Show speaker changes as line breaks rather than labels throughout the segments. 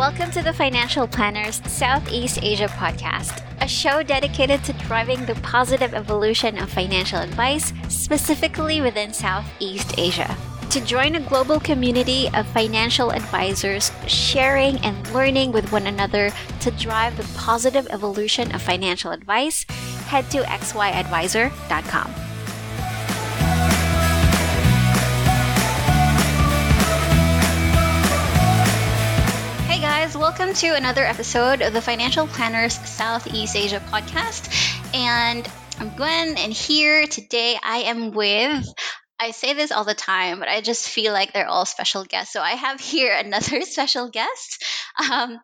Welcome to the Financial Planners Southeast Asia podcast, a show dedicated to driving the positive evolution of financial advice, specifically within Southeast Asia. To join a global community of financial advisors sharing and learning with one another to drive the positive evolution of financial advice, head to xyadvisor.com. guys, welcome to another episode of the Financial Planners Southeast Asia podcast. And I'm Gwen, and here today I am with, I say this all the time, but I just feel like they're all special guests. So I have here another special guest. Um,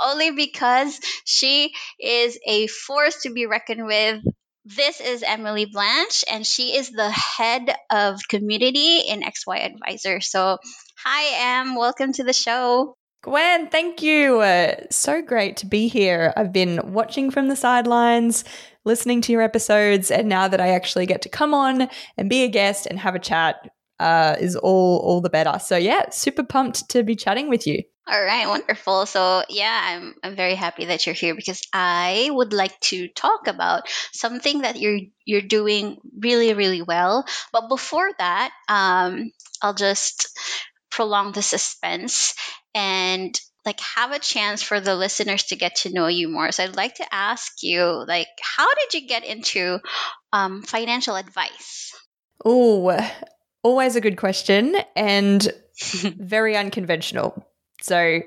only because she is a force to be reckoned with this is Emily Blanche, and she is the head of community in XY Advisor. So, hi, Em. Welcome to the show.
Gwen, thank you. Uh, so great to be here. I've been watching from the sidelines, listening to your episodes, and now that I actually get to come on and be a guest and have a chat, uh, is all all the better. So yeah, super pumped to be chatting with you.
All right, wonderful. So yeah, I'm I'm very happy that you're here because I would like to talk about something that you're you're doing really really well. But before that, um, I'll just prolong the suspense and like have a chance for the listeners to get to know you more. So I'd like to ask you, like, how did you get into um, financial advice?
Oh, always a good question and very unconventional. So,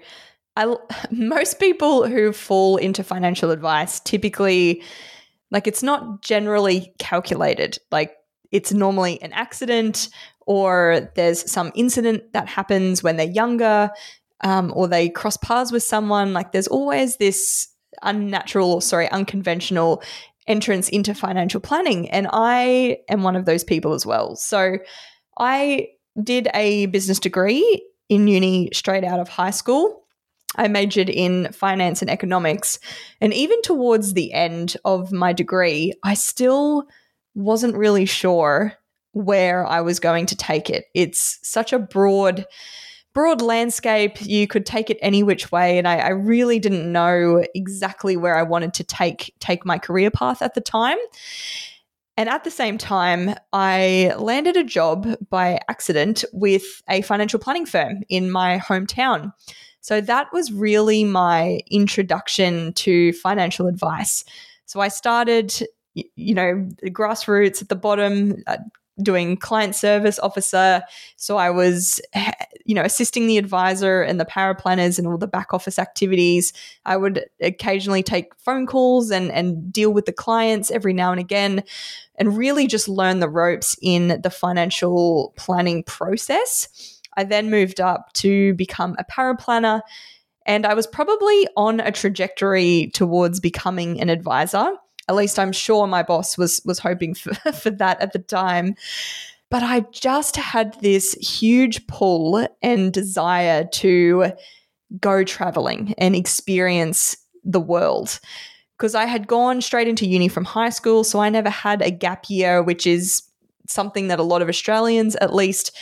I most people who fall into financial advice typically like it's not generally calculated. Like it's normally an accident or there's some incident that happens when they're younger um, or they cross paths with someone, like there's always this unnatural, or sorry, unconventional entrance into financial planning. And I am one of those people as well. So I did a business degree in uni straight out of high school. I majored in finance and economics. And even towards the end of my degree, I still wasn't really sure where I was going to take it. It's such a broad broad landscape. You could take it any which way, and I, I, really didn't know exactly where I wanted to take take my career path at the time. And at the same time, I landed a job by accident with a financial planning firm in my hometown. So that was really my introduction to financial advice. So I started, you know, grassroots at the bottom, uh, doing client service officer. So I was, eh, you know, assisting the advisor and the paraplanners and all the back office activities. I would occasionally take phone calls and, and deal with the clients every now and again and really just learn the ropes in the financial planning process. I then moved up to become a power paraplanner. And I was probably on a trajectory towards becoming an advisor. At least I'm sure my boss was was hoping for, for that at the time. But I just had this huge pull and desire to go traveling and experience the world because I had gone straight into uni from high school. So I never had a gap year, which is something that a lot of Australians at least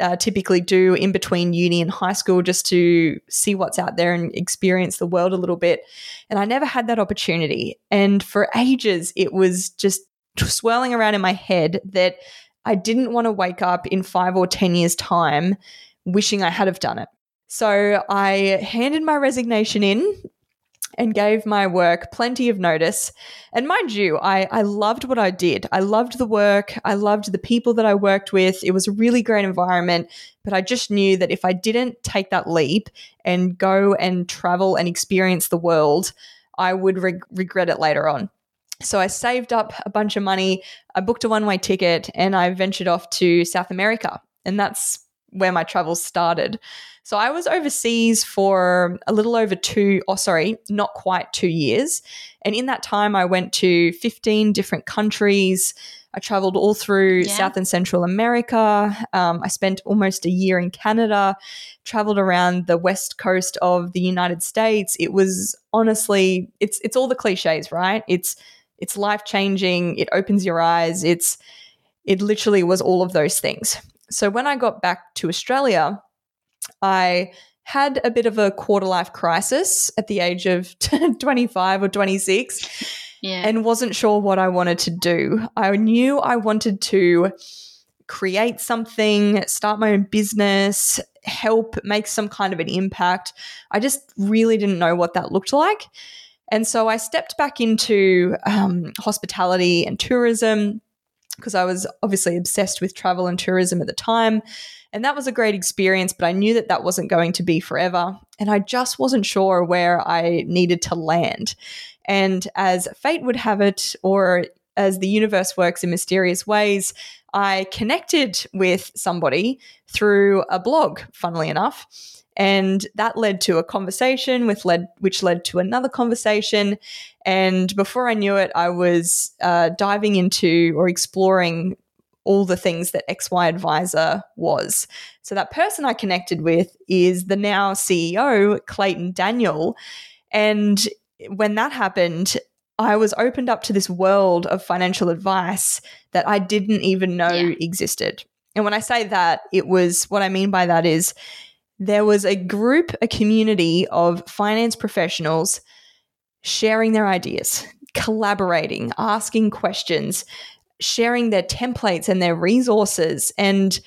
uh, typically do in between uni and high school just to see what's out there and experience the world a little bit. And I never had that opportunity. And for ages, it was just swirling around in my head that I didn't want to wake up in five or 10 years' time wishing I had have done it. So I handed my resignation in and gave my work plenty of notice. And mind you, I, I loved what I did. I loved the work. I loved the people that I worked with. It was a really great environment. But I just knew that if I didn't take that leap and go and travel and experience the world, I would re- regret it later on. So I saved up a bunch of money. I booked a one way ticket and I ventured off to South America. And that's where my travels started. So I was overseas for a little over two, oh, sorry, not quite two years. And in that time, I went to 15 different countries. I traveled all through yeah. South and Central America. Um, I spent almost a year in Canada, traveled around the west coast of the United States. It was honestly, it's it's all the cliches, right? It's it's life changing. It opens your eyes. It's it literally was all of those things. So when I got back to Australia, I had a bit of a quarter life crisis at the age of 25 or 26 yeah. and wasn't sure what I wanted to do. I knew I wanted to create something, start my own business, help make some kind of an impact. I just really didn't know what that looked like. And so I stepped back into um, hospitality and tourism because I was obviously obsessed with travel and tourism at the time. And that was a great experience, but I knew that that wasn't going to be forever. And I just wasn't sure where I needed to land. And as fate would have it, or as the universe works in mysterious ways, I connected with somebody through a blog, funnily enough. And that led to a conversation with led which led to another conversation. And before I knew it, I was uh, diving into or exploring all the things that XY Advisor was. So that person I connected with is the now CEO, Clayton Daniel. And when that happened, I was opened up to this world of financial advice that I didn't even know yeah. existed. And when I say that, it was what I mean by that is there was a group, a community of finance professionals sharing their ideas, collaborating, asking questions, sharing their templates and their resources and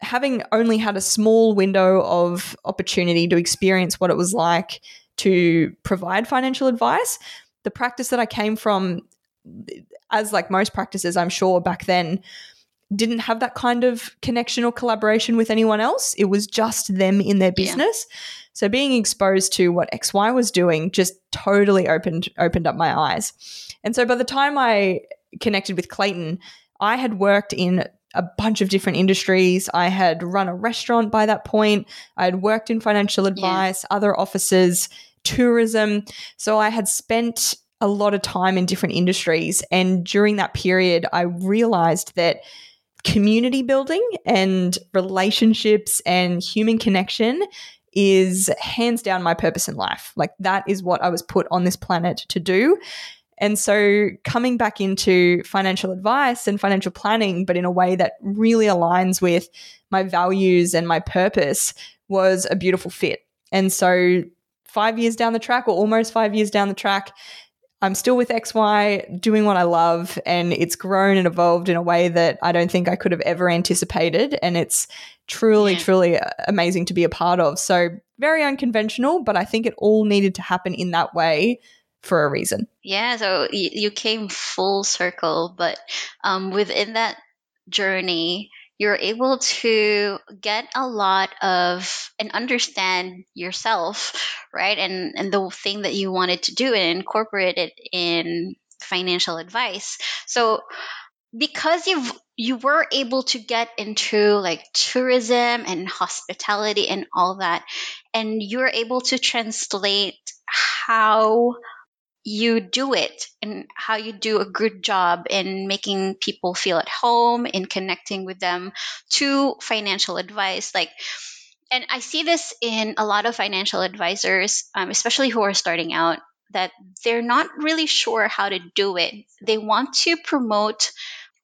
having only had a small window of opportunity to experience what it was like to provide financial advice. The practice that i came from as like most practices i'm sure back then didn't have that kind of connection or collaboration with anyone else it was just them in their business yeah. so being exposed to what xy was doing just totally opened opened up my eyes and so by the time i connected with Clayton, I had worked in a bunch of different industries. I had run a restaurant by that point. I had worked in financial advice, yeah. other offices, tourism. So I had spent a lot of time in different industries. And during that period, I realized that community building and relationships and human connection is hands down my purpose in life. Like that is what I was put on this planet to do. And so coming back into financial advice and financial planning, but in a way that really aligns with my values and my purpose was a beautiful fit. And so five years down the track, or almost five years down the track, I'm still with XY doing what I love, and it's grown and evolved in a way that I don't think I could have ever anticipated. And it's truly, yeah. truly amazing to be a part of. So, very unconventional, but I think it all needed to happen in that way for a reason.
Yeah, so you, you came full circle, but um, within that journey, you're able to get a lot of and understand yourself, right? And and the thing that you wanted to do and incorporate it in financial advice. So because you've you were able to get into like tourism and hospitality and all that and you're able to translate how you do it and how you do a good job in making people feel at home in connecting with them to financial advice like and i see this in a lot of financial advisors um, especially who are starting out that they're not really sure how to do it. They want to promote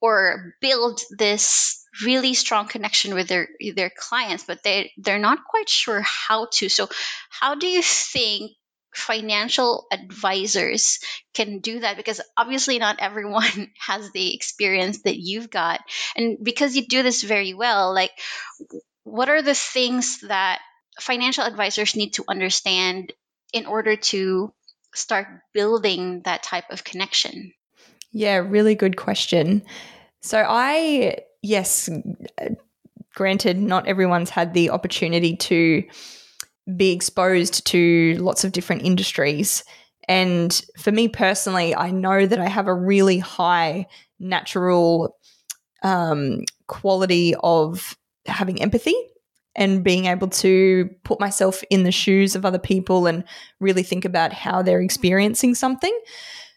or build this really strong connection with their their clients but they they're not quite sure how to. So how do you think financial advisors can do that because obviously not everyone has the experience that you've got. And because you do this very well like what are the things that financial advisors need to understand in order to start building that type of connection?
Yeah really good question. So i yes granted not everyone's had the opportunity to be exposed to lots of different industries. And for me personally, I know that I have a really high natural um, quality of having empathy and being able to put myself in the shoes of other people and really think about how they're experiencing something.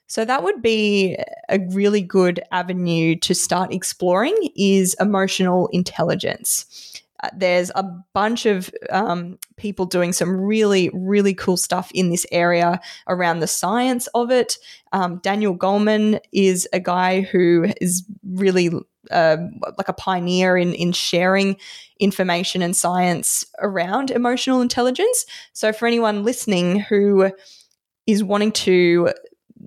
So that would be a really good avenue to start exploring is emotional intelligence. Uh, there's a bunch of um, people doing some really, really cool stuff in this area around the science of it. Um, Daniel Goleman is a guy who is really uh, like a pioneer in in sharing information and science around emotional intelligence. So for anyone listening who is wanting to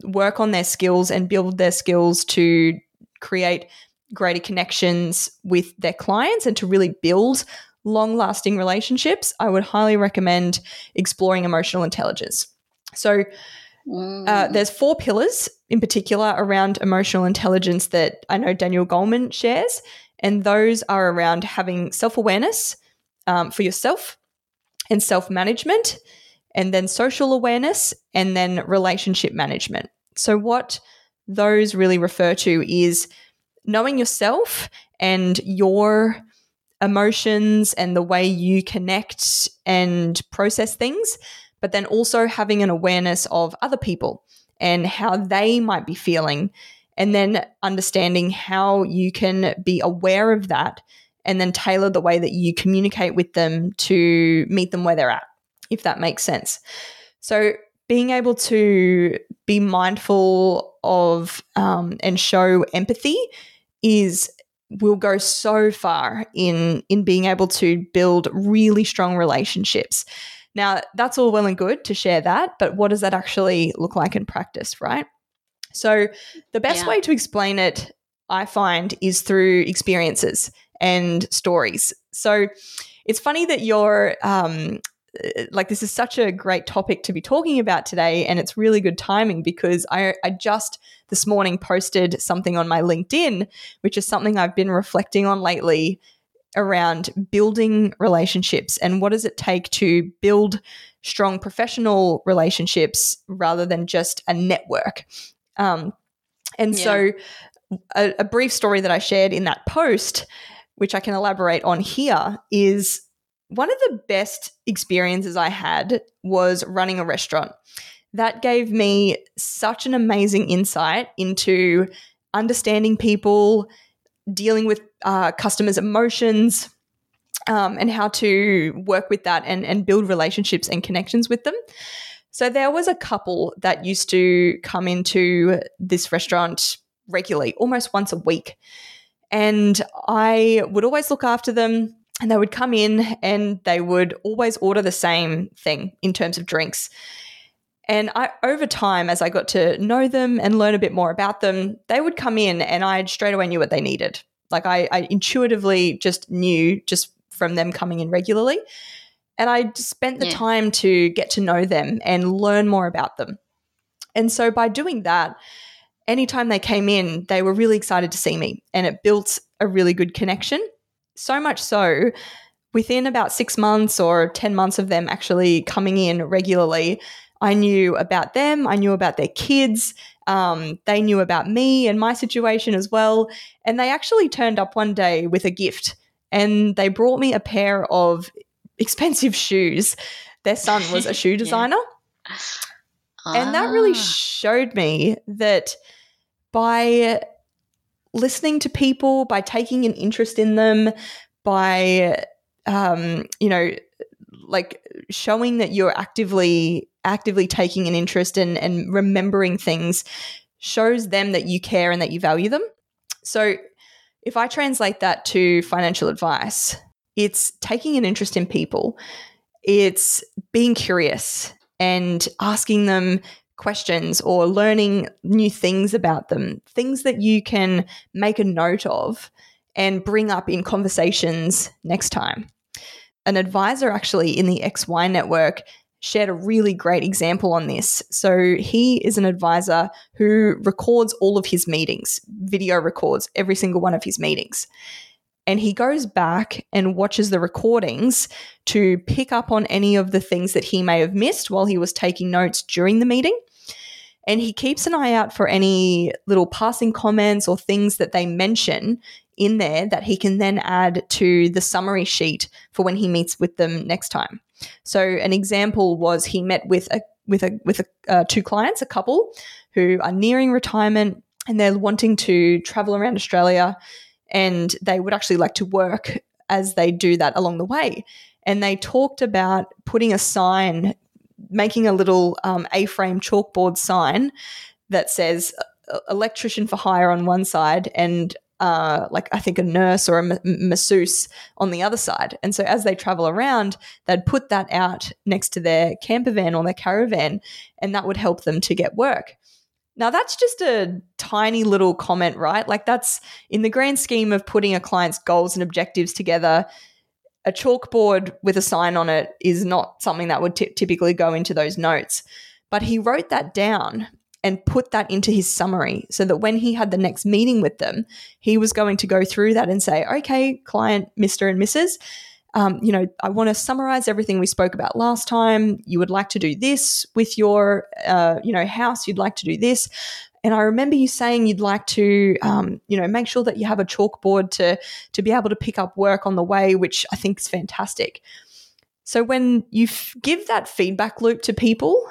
work on their skills and build their skills to create greater connections with their clients and to really build long lasting relationships, I would highly recommend exploring emotional intelligence. So, uh, mm. there's four pillars in particular around emotional intelligence that I know Daniel Goleman shares, and those are around having self awareness um, for yourself and self management, and then social awareness, and then relationship management. So, what those really refer to is knowing yourself and your emotions and the way you connect and process things, but then also having an awareness of other people and how they might be feeling, and then understanding how you can be aware of that and then tailor the way that you communicate with them to meet them where they're at, if that makes sense. So, being able to be mindful of um, and show empathy is will go so far in in being able to build really strong relationships. Now, that's all well and good to share that, but what does that actually look like in practice, right? So, the best yeah. way to explain it, I find, is through experiences and stories. So, it's funny that you're um, like this is such a great topic to be talking about today and it's really good timing because I, I just this morning posted something on my linkedin which is something i've been reflecting on lately around building relationships and what does it take to build strong professional relationships rather than just a network um, and yeah. so a, a brief story that i shared in that post which i can elaborate on here is one of the best experiences I had was running a restaurant. That gave me such an amazing insight into understanding people, dealing with uh, customers' emotions, um, and how to work with that and, and build relationships and connections with them. So there was a couple that used to come into this restaurant regularly, almost once a week. And I would always look after them and they would come in and they would always order the same thing in terms of drinks. And I, over time, as I got to know them and learn a bit more about them, they would come in and I straight away knew what they needed. Like I, I intuitively just knew just from them coming in regularly. And I spent the yeah. time to get to know them and learn more about them. And so by doing that, anytime they came in, they were really excited to see me and it built a really good connection. So much so, within about six months or 10 months of them actually coming in regularly, I knew about them, I knew about their kids, um, they knew about me and my situation as well. And they actually turned up one day with a gift and they brought me a pair of expensive shoes. Their son was a shoe designer. yeah. And that really ah. showed me that by listening to people, by taking an interest in them, by um, you know, like showing that you're actively actively taking an interest in and remembering things shows them that you care and that you value them. So if I translate that to financial advice, it's taking an interest in people. It's being curious and asking them questions or learning new things about them, things that you can make a note of and bring up in conversations next time. An advisor actually in the XY network shared a really great example on this. So he is an advisor who records all of his meetings, video records every single one of his meetings and he goes back and watches the recordings to pick up on any of the things that he may have missed while he was taking notes during the meeting. And he keeps an eye out for any little passing comments or things that they mention in there that he can then add to the summary sheet for when he meets with them next time. So an example was he met with a with a with a, uh, two clients, a couple who are nearing retirement and they're wanting to travel around Australia and they would actually like to work as they do that along the way. And they talked about putting a sign, making a little um, A frame chalkboard sign that says electrician for hire on one side and uh, like I think a nurse or a ma- masseuse on the other side. And so as they travel around, they'd put that out next to their camper van or their caravan, and that would help them to get work. Now, that's just a tiny little comment, right? Like, that's in the grand scheme of putting a client's goals and objectives together. A chalkboard with a sign on it is not something that would t- typically go into those notes. But he wrote that down and put that into his summary so that when he had the next meeting with them, he was going to go through that and say, okay, client Mr. and Mrs., um, you know, I want to summarize everything we spoke about last time. You would like to do this with your, uh, you know, house. You'd like to do this. And I remember you saying you'd like to, um, you know, make sure that you have a chalkboard to to be able to pick up work on the way, which I think is fantastic. So when you f- give that feedback loop to people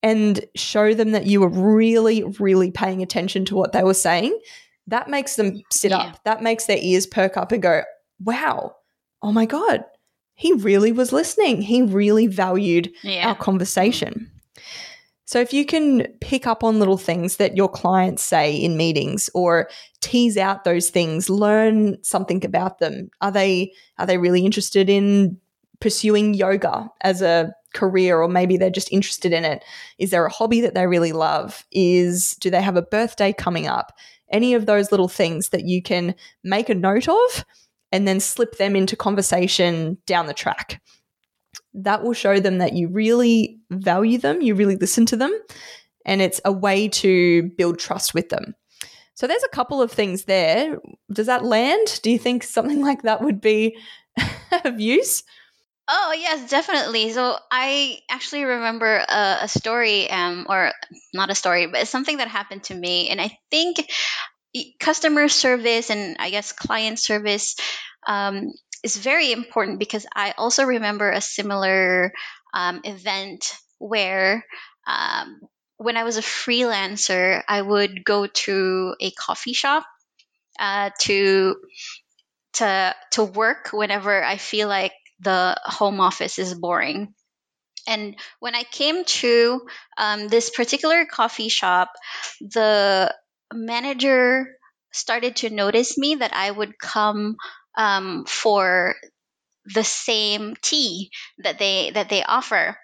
and show them that you were really, really paying attention to what they were saying, that makes them sit yeah. up. That makes their ears perk up and go, "Wow, oh my God, he really was listening. He really valued yeah. our conversation. So, if you can pick up on little things that your clients say in meetings or tease out those things, learn something about them. Are they are they really interested in pursuing yoga as a career or maybe they're just interested in it? Is there a hobby that they really love? Is do they have a birthday coming up? Any of those little things that you can make a note of and then slip them into conversation down the track. That will show them that you really value them, you really listen to them, and it's a way to build trust with them. So there's a couple of things there. Does that land? Do you think something like that would be of use?
Oh yes, definitely. So I actually remember a, a story, um, or not a story, but something that happened to me, and I think customer service and I guess client service um, is very important because I also remember a similar um, event where um, when I was a freelancer, I would go to a coffee shop uh, to to to work whenever I feel like the home office is boring. And when I came to um, this particular coffee shop, the manager started to notice me that I would come um, for the same tea that they that they offer.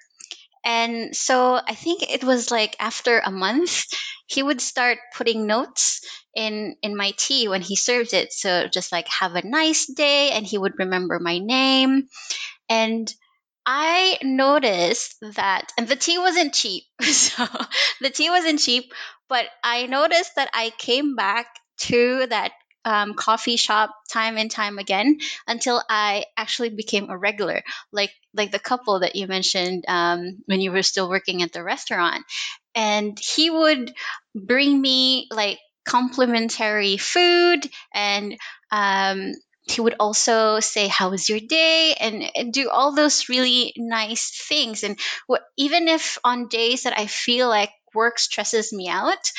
And so I think it was like after a month, he would start putting notes in in my tea when he serves it. So just like have a nice day, and he would remember my name. And I noticed that, and the tea wasn't cheap. So the tea wasn't cheap, but I noticed that I came back to that um, coffee shop time and time again until I actually became a regular, like like the couple that you mentioned um, when you were still working at the restaurant. And he would bring me like complimentary food and um, he would also say how was your day and, and, do all those really nice things and what, even if on days that i feel like work stresses me out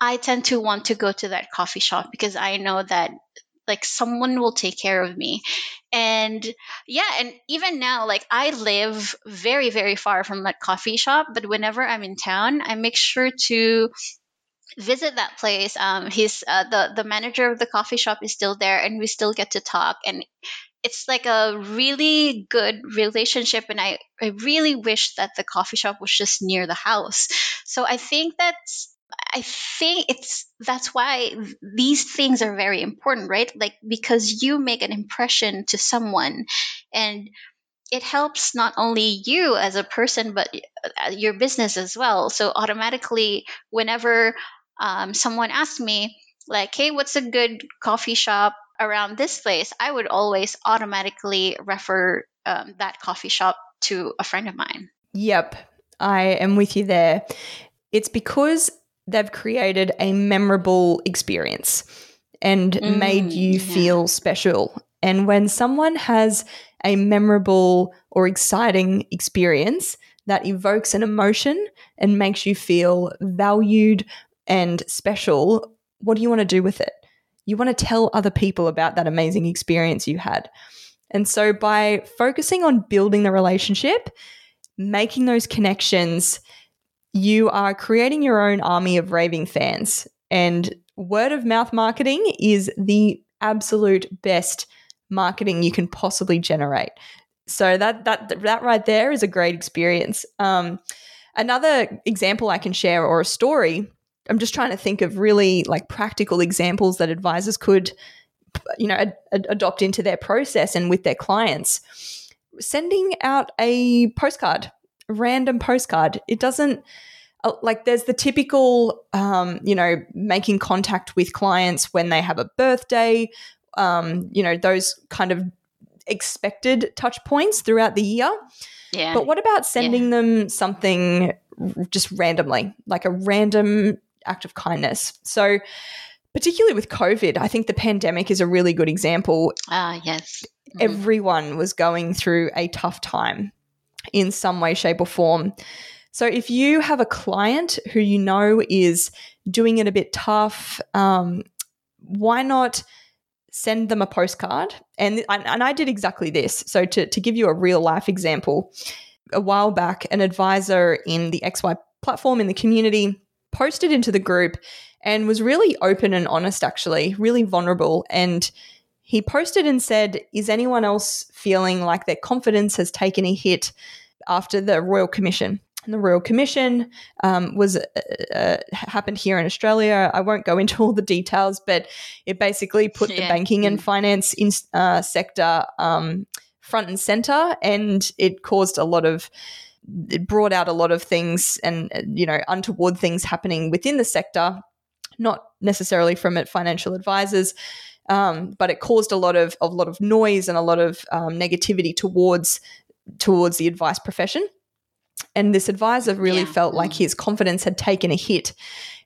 I tend to want to go to that coffee shop because I know that like someone will take care of me. And yeah, and even now, like I live very, very far from that coffee shop, but whenever I'm in town, I make sure to visit that place. Um, he's uh, the the manager of the coffee shop is still there, and we still get to talk. And it's like a really good relationship, and I I really wish that the coffee shop was just near the house. So I think that's I think it's that's why these things are very important, right? Like because you make an impression to someone and it helps not only you as a person but uh, your business as well. So automatically whenever um, someone asked me like, "Hey, what's a good coffee shop around this place?" I would always automatically refer um, that coffee shop to a friend of mine.
Yep, I am with you there. It's because they've created a memorable experience and mm, made you yeah. feel special. And when someone has a memorable or exciting experience that evokes an emotion and makes you feel valued and special, what do you want to do with it? You want to tell other people about that amazing experience you had. And so by focusing on building the relationship, making those connections, you are creating your own army of raving fans. And word of mouth marketing is the absolute best marketing you can possibly generate. So that that that right there is a great experience. Um, another example I can share or a story. I'm just trying to think of really like practical examples that advisors could, you know, ad- ad- adopt into their process and with their clients. Sending out a postcard, a random postcard. It doesn't uh, like there's the typical um, you know making contact with clients when they have a birthday um, you know those kind of expected touch points throughout the year.
Yeah.
But what about sending
Yeah.
them something just randomly, like a random act of kindness? So, particularly with COVID, I think the pandemic is a really good example.
Ah, yes. Mhm.
Everyone was going through a tough time in some way, shape, or form. So, if you have a client who you know is doing it a bit tough, um, why not send them a postcard? And, and and I did exactly this. So, to, to give you a real life example, a while back, an advisor in the XY platform in the community posted into the group and was really open and honest, actually, really vulnerable. And he posted and said, Is anyone else feeling like their confidence has taken a hit after the Royal Commission? And the Royal Commission um, was uh, uh, happened here in Australia. I won't go into all the details, but it basically put the banking and finance in, uh, sector um, front and center, and it caused a lot of it brought out a lot of things and you know untoward things happening within the sector, not necessarily from it financial advisors, um, but it caused a lot of a lot of noise and a lot of um, negativity towards towards the advice profession. And this advisor really
Yeah.
felt like
Mm.
his confidence had taken a hit,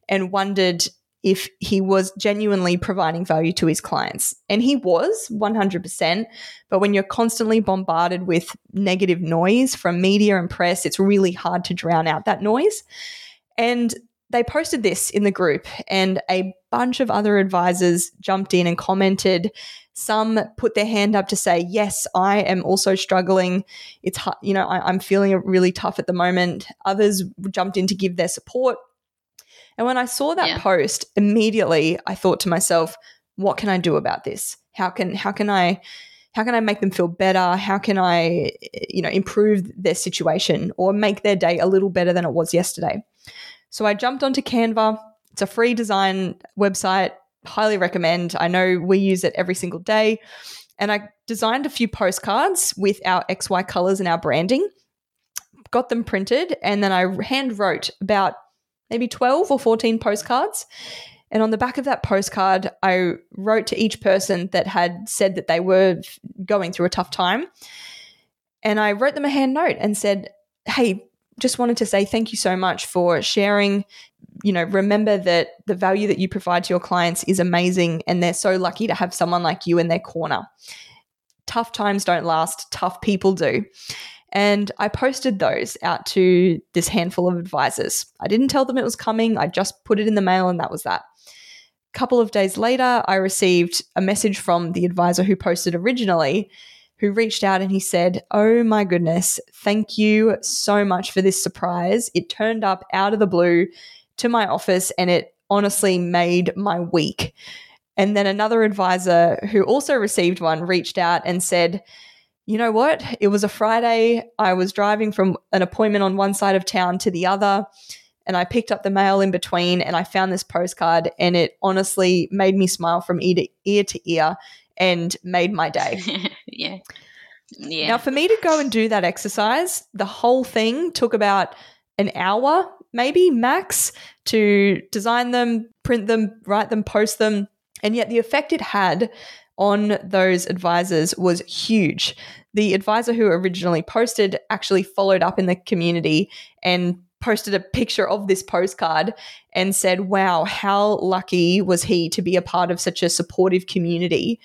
and wondered if he was genuinely providing value to his clients. And he was 100%. But when you're constantly bombarded with negative noise from media and press, it's really hard to drown out that noise. And they posted this in the group, and a bunch of other advisors jumped in and commented. Some put their hand up to say, Yes, I am also struggling. It's, you know, I, I'm feeling really tough at the moment. Others jumped in to give their support. And when I saw that
Yeah.
post, immediately I thought to myself, what can I do about this? How can how can I how can I make them feel better? How can I you know improve their situation or make their day a little better than it was yesterday? So I jumped onto Canva. It's a free design website. Highly recommend. I know we use it every single day. And I designed a few postcards with our XY colors and our branding, got them printed, and then I hand wrote about maybe 12 or 14 postcards. And on the back of that postcard, I wrote to each person that had said that they were going through a tough time. And I wrote them a hand note and said, Hey, just wanted to say thank you so much for sharing. You know, remember that the value that you provide to your clients is amazing, and they're so lucky to have someone like you in their corner. Tough times don't last, tough people do. And I posted those out to this handful of advisors. I didn't tell them it was coming, I just put it in the mail, and that was that. A couple of days later, I received a message from the advisor who posted originally, who reached out and he said, Oh my goodness, thank you so much for this surprise. It turned up out of the blue to my office and it honestly made my week. And then another advisor who also received one reached out and said, you know what? It was a Friday. I was driving from an appointment on one side of town to the other, and I picked up the mail in between and I found this postcard, and it honestly made me smile from ear to ear, to ear and made my day.
yeah. Yeah.
Now, for me to go and do that exercise, the whole thing took about an hour, maybe max, to design them, print them, write them, post them. And yet, the effect it had on those advisors was huge. The advisor who originally posted actually followed up in the community and posted a picture of this postcard and said, Wow, how lucky was he to be a part of such a supportive community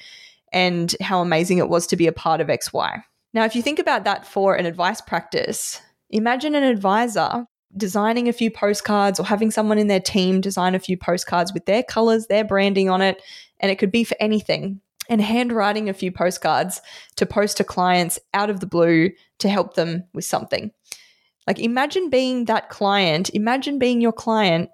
and how amazing it was to be a part of XY. Now, if you think about that for an advice practice, imagine an advisor designing a few postcards or having someone in their team design a few postcards with their colors, their branding on it, and it could be for anything. And handwriting a few postcards to post to clients out of the blue to help them with something. Like, imagine being that client, imagine being your client,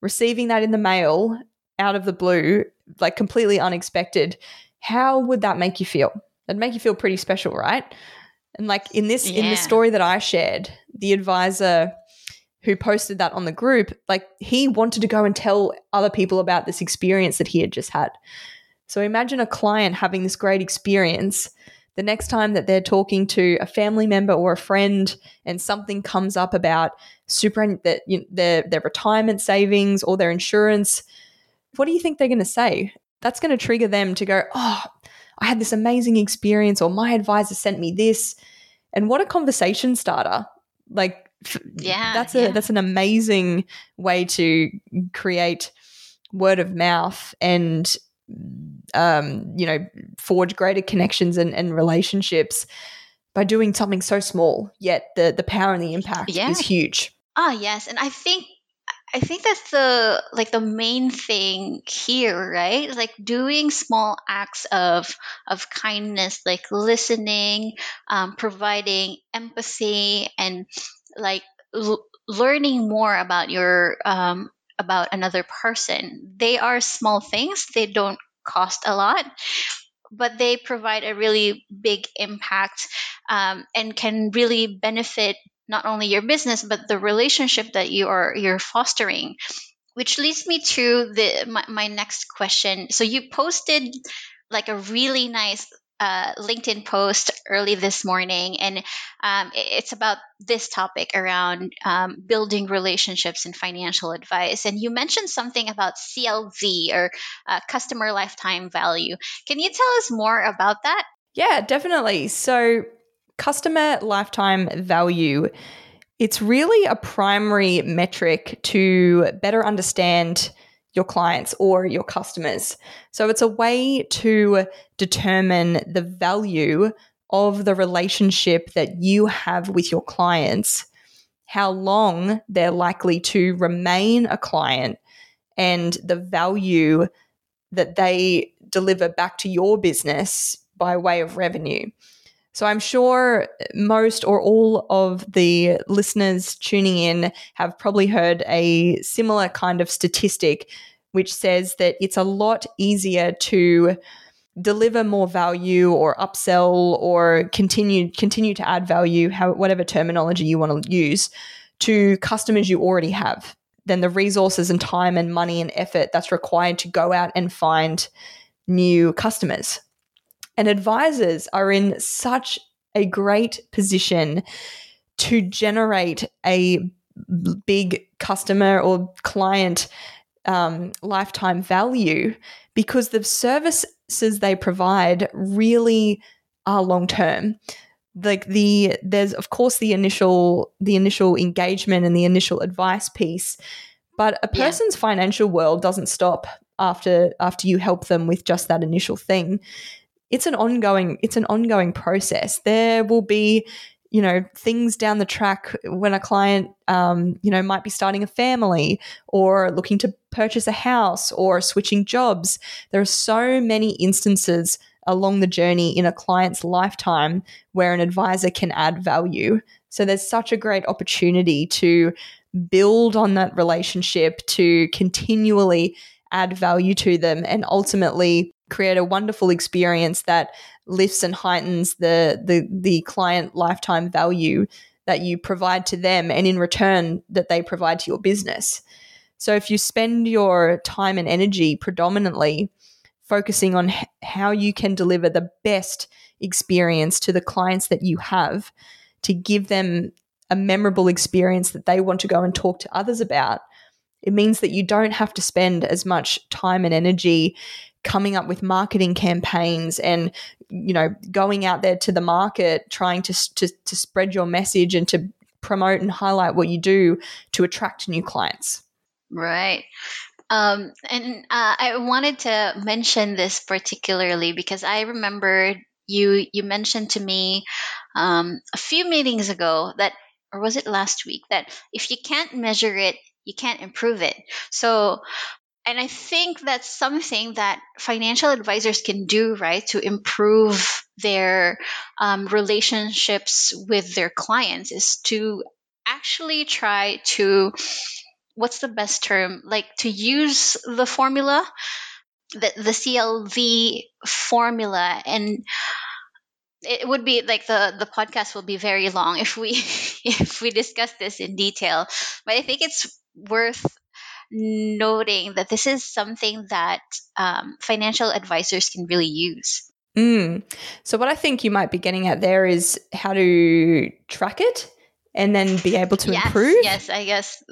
receiving that in the mail out of the blue, like completely unexpected, how would that make you feel? It'd make you feel pretty special, right? And like in this yeah. in the story that I shared, the advisor who posted that on the group, like he wanted to go and tell other people about this experience that he had just had. So imagine a client having this great experience. The next time that they're talking to a family member or a friend, and something comes up about super that you know, their their retirement savings or their insurance, what do you think they're going to say? That's going to trigger them to go, "Oh, I had this amazing experience," or "My advisor sent me this." And what a conversation starter! Like
yeah
that's a
yeah.
that's an amazing way to create word of mouth and um you know forge greater connections and, and relationships by doing something so small yet the the power and the impact yeah. is huge
ah yes and i think I think that's the like the main thing here, right? Like doing small acts of of kindness, like listening, um, providing empathy, and like l- learning more about your um, about another person they are small things they don't cost a lot but they provide a really big impact um, and can really benefit not only your business but the relationship that you are you're fostering. Which leads me to the my, my next question. So you posted like a really nice uh, LinkedIn post early this morning, and um, it's about this topic around um, building relationships and financial advice. And you mentioned something about CLV or uh, customer lifetime value. Can you tell us more about that?
Yeah, definitely. So, customer lifetime value. It's really a primary metric to better understand your clients or your customers. So it's a way to determine the value of the relationship that you have with your clients, how long they're likely to remain a client, and the value that they deliver back to your business by way of revenue. So I'm sure most or all of the listeners tuning in have probably heard a similar kind of statistic, which says that it's a lot easier to deliver more value or upsell or continue continue to add value, how, whatever terminology you want to use, to customers you already have than the resources and time and money and effort that's required to go out and find new customers. And advisors are in such a great position to generate a big customer or client um, lifetime value because the services they provide really are long term like the there's of course the initial the initial engagement and the initial advice piece but a person's yeah. financial world doesn't stop after after you help them with just that initial thing it's an ongoing it's an ongoing process. There will be you know things down the track when a client um, you know might be starting a family or looking to purchase a house or switching jobs there are so many instances along the journey in a client's lifetime where an advisor can add value so there's such a great opportunity to build on that relationship to continually add value to them and ultimately create a wonderful experience that lifts and heightens the the the client lifetime value that you provide to them and in return that they provide to your business. So if you spend your time and energy predominantly focusing on h- how you can deliver the best experience to the clients that you have to give them a memorable experience that they want to go and talk to others about, it means that you don't have to spend as much time and energy coming up with marketing campaigns and you know going out there to the market trying to, to, to spread your message and to promote and highlight what you do to attract new clients.
Right. Um, and uh, i wanted to mention this particularly because i remember you you mentioned to me um, a few meetings ago that or was it last week that if you can't measure it you can't improve it. So and I think that's something that financial advisors can do, right, to improve their um, relationships with their clients is to actually try to what's the best term? Like to use the formula the, the clv formula. And it would be like the the podcast will be very long if we if we discuss this in detail. But i think it's worth noting that this is something that um, financial advisors can really use
Mm. So, what I think you might be getting at there is how to track it and then be able to
yes,
improve.
Yes, I guess.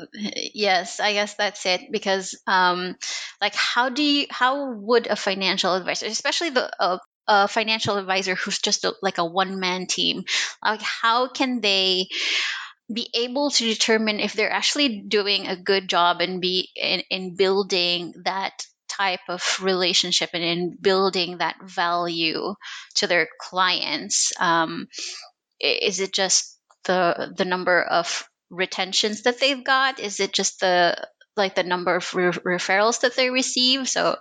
Yes, I guess that's it. Because, um, like, how do you? How would a financial advisor, especially the uh, a financial advisor who's just a, like a one man team, like, how can they? Be able to determine if they're actually doing a good job and be in, in building that type of relationship and in building that value to their clients um, is it just the the number of retentions that they've got? Is it just the like the number of re- referrals that they receive? So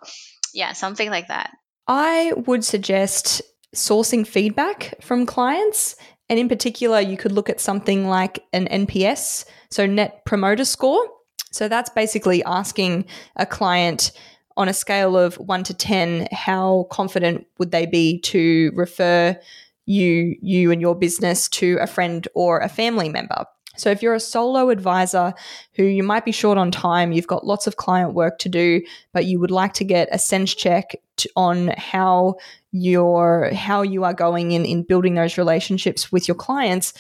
yeah something like that.
I would suggest sourcing feedback from clients and in particular you could look at something like an nps so net promoter score so that's basically asking a client on a scale of one to 10, how confident would they be to refer you, you and your business to a friend or a family member? So, if you're a solo advisor who you might be short on time, you've got lots of client work to do, but you would like to get a sense check on how you're how you are going in in building those relationships with your clients,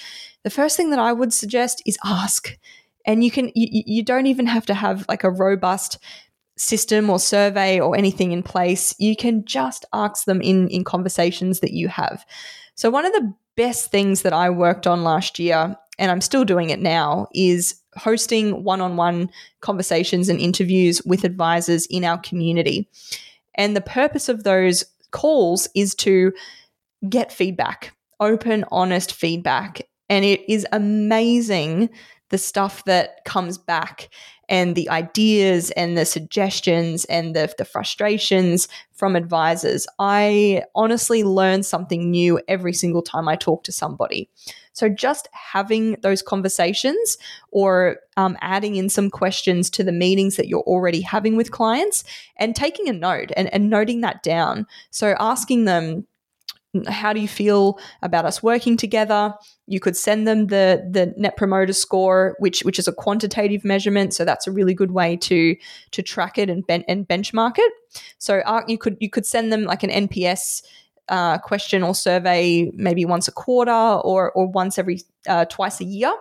the first thing that I would suggest is ask. And you can you, you don't even have to have like a robust system or survey or anything in place, you can just ask them in, in conversations that you have. So, one of the best things that I worked on last year, and I'm still doing it now, is hosting one on one conversations and interviews with advisors in our community. And the purpose of those calls is to get feedback, open, honest feedback. And it is amazing the stuff that comes back and the ideas and the suggestions and the, the frustrations from advisors. I honestly learn something new every single time I talk to somebody. So, just having those conversations or um, adding in some questions to the meetings that you're already having with clients and taking a note and, and noting that down. So, asking them, how do you feel about us working together? You could send them the the net promoter score, which which is a quantitative measurement, so that's a really good way to to track it and ben- and benchmark it. So uh, you could you could send them like an NPS uh, question or survey maybe once a quarter or or once every uh, twice a year,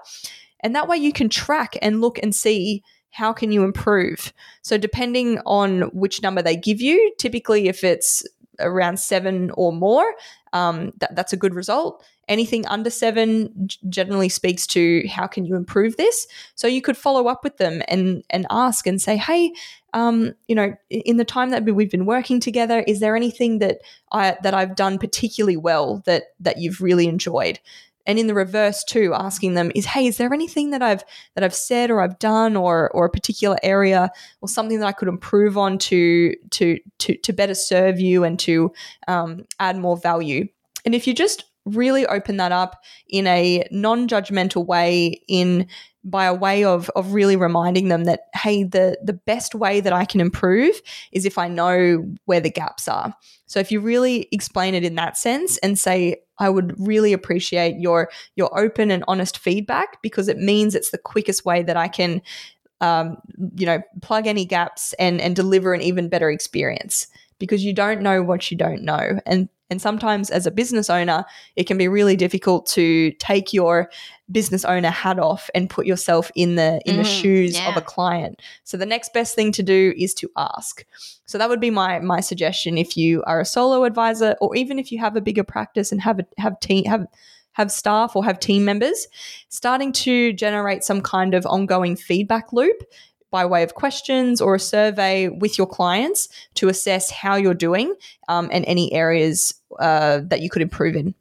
and that way you can track and look and see how can you improve. So depending on which number they give you, typically if it's around seven or more, um, that, that's a good result. Anything under seven generally speaks to how can you improve this. So you could follow up with them and and ask and say, hey, um, you know, in the time that we've been working together, is there anything that I that I've done particularly well that that you've really enjoyed? and in the reverse too asking them is hey is there anything that i've that i've said or i've done or or a particular area or something that i could improve on to to to, to better serve you and to um, add more value and if you just really open that up in a non-judgmental way in by a way of of really reminding them that hey the the best way that I can improve is if I know where the gaps are. So if you really explain it in that sense and say I would really appreciate your your open and honest feedback because it means it's the quickest way that I can um, you know plug any gaps and and deliver an even better experience because you don't know what you don't know and and sometimes, as a business owner, it can be really difficult to take your business owner hat off and put yourself in the in mm, the shoes yeah. of a client. So the next best thing to do is to ask. So that would be my my suggestion if you are a solo advisor, or even if you have a bigger practice and have a, have team have have staff or have team members, starting to generate some kind of ongoing feedback loop by way of questions or a survey with your clients to assess how you're doing um, and any areas uh, that you could improve in.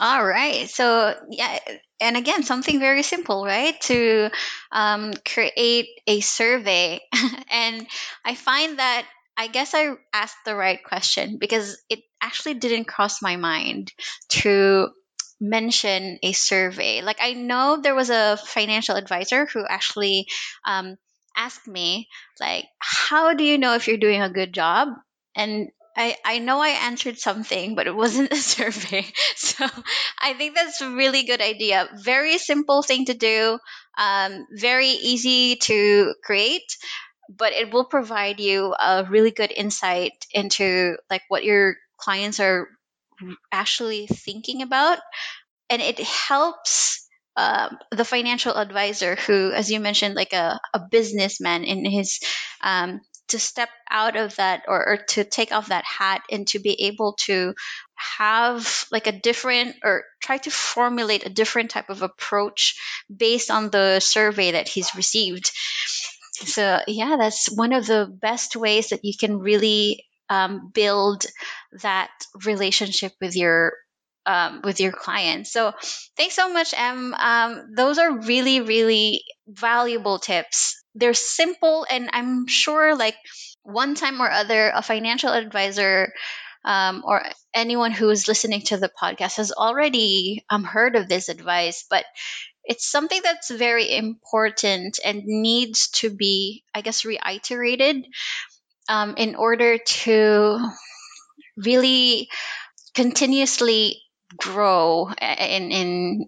All right. So, yeah. And again, something very simple, right? To um, create a survey. and I find that I guess I asked the right question because it actually didn't cross my mind to mention a survey. Like, I know there was a financial advisor who actually um, asked me like how do you know if you're doing a good job and I, I know I answered something, but it wasn't a survey. So I think that's a really good idea. Very simple thing to do, um, very easy to create, but it will provide you a really good insight into like what your clients are actually thinking about. And it helps um, the financial advisor who, as you mentioned, like a, a businessman in his um, to step out of that or, or, to take off that hat and to be able to have like a different or try to formulate a different type of approach based on the survey that he's received. So, yeah, that's one of the best ways that you can really um, build that relationship with your um, with your clients. So thanks so much, Em. Um, those are really, really valuable tips. They're simple, and I'm sure, like one time or other, a financial advisor um, or anyone who is listening to the podcast has already um, heard of this advice, but it's something that's very important and needs to be, I guess, reiterated um, in order to really continuously grow in in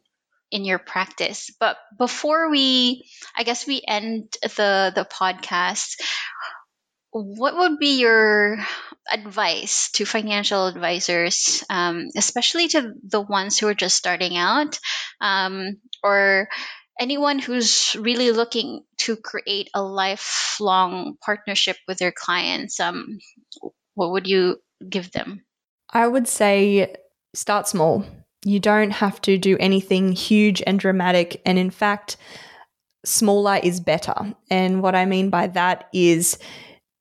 in your practice. But before we, I guess we end the the podcast, what would be your advice to financial advisors, um, especially to the ones who are just starting out, um, or anyone who's really looking to create a lifelong partnership with their clients? Um, what would you give them?
I would say start small. You don't have to do anything huge and dramatic. And in fact, smaller is better. And what I mean by that is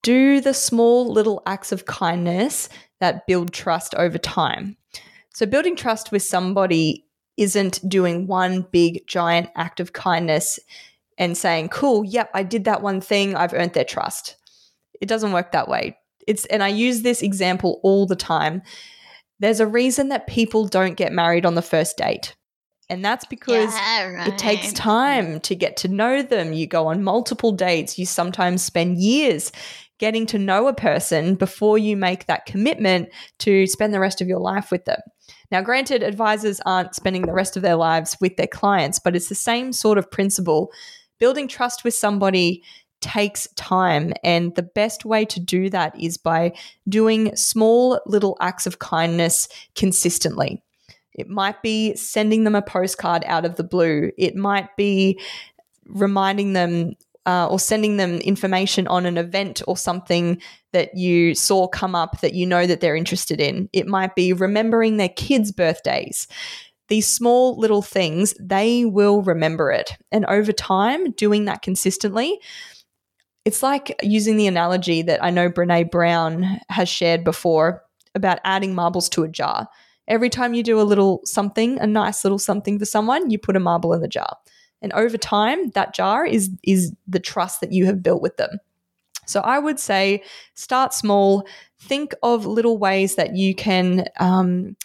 do the small little acts of kindness that build trust over time. So, building trust with somebody isn't doing one big giant act of kindness and saying, cool, yep, I did that one thing, I've earned their trust. It doesn't work that way. It's and I use this example all the time there's a reason that people don't get married on the first date. And that's because yeah, right. it takes time to get to know them. You go on multiple dates. You sometimes spend years getting to know a person before you make that commitment to spend the rest of your life with them. Now, granted, advisors aren't spending the rest of their lives with their clients, but it's the same sort of principle. Building trust with somebody takes time. And the best way to do that is by doing small little acts of kindness consistently. It might be sending them a postcard out of the blue. It might be reminding them uh, or sending them information on an event or something that you saw come up that you know that they're interested in. It might be remembering their kids' birthdays. These small little things, they will remember it. And over time, doing that consistently, it's like using the analogy that I know Brene Brown has shared before about adding marbles to a jar. Every time you do a little something, a nice little something for someone, you put a marble in the jar. And over time, that jar is is the trust that you have built with them. So I would say start small. Think of little ways that you can um,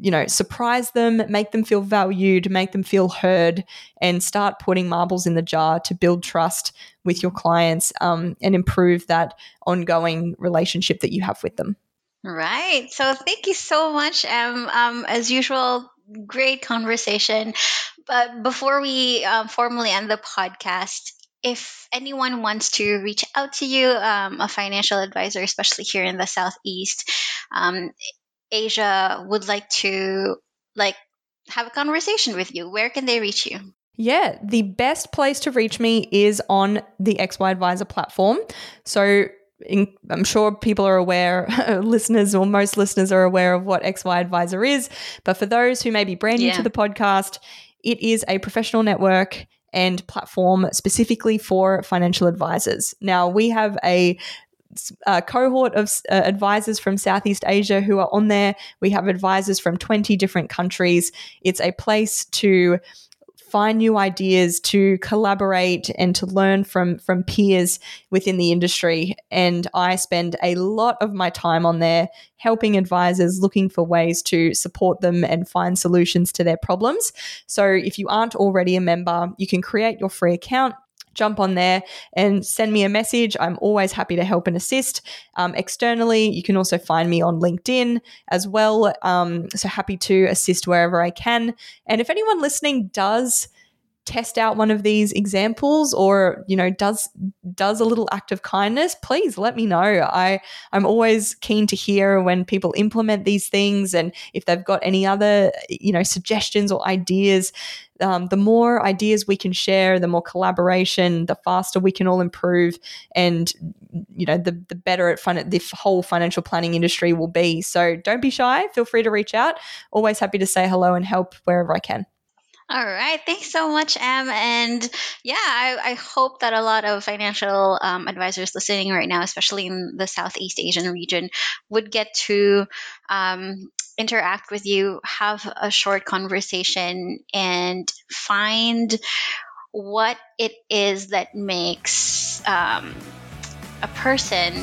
you know, surprise them, make them feel valued, make them feel heard, and start putting marbles in the jar to build trust with your clients um, and improve that ongoing relationship that you have with them.
Right. So thank you so much, Em. Um, as usual, great conversation. But before we um, formally end the podcast, if anyone wants to reach out to you, um, a financial advisor, especially here in the Southeast, um, Asia would like to like have a conversation with you, where can they reach you?
Yeah, the best place to reach me is on the XY Advisor platform. So in, I'm sure people are aware, listeners or most listeners are aware of what XY Advisor is. But for those who may be brand new yeah. to the podcast, it is a professional network and platform specifically for financial advisors. Now, we have a a cohort of uh, advisors from Southeast Asia who are on there. We have advisors from 20 different countries. It's a place to find new ideas, to collaborate and to learn from from peers within the industry. And I spend a lot of my time on there helping advisors looking for ways to support them and find solutions to their problems. So if you aren't already a member, you can create your free account jump on there and send me a message. I'm always happy to help and assist. Um, externally, you can also find me on LinkedIn as well. Um, so happy to assist wherever I can. And if anyone listening does, test out one of these examples or you know does does a little act of kindness please let me know i i'm always keen to hear when people implement these things and if they've got any other you know suggestions or ideas um, the more ideas we can share the more collaboration the faster we can all improve and you know the, the better at fun the whole financial planning industry will be so don't be shy feel free to reach out always happy to say hello and help wherever i can
all right. Thanks so much, Em. And yeah, I, I hope that a lot of financial um, advisors listening right now, especially in the Southeast Asian region, would get to um, interact with you, have a short conversation, and find what it is that makes um, a person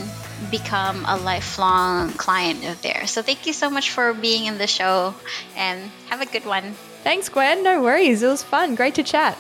become a lifelong client of theirs. So thank you so much for being in the show and have a good one.
Thanks, Gwen. No worries. It was fun. Great to chat.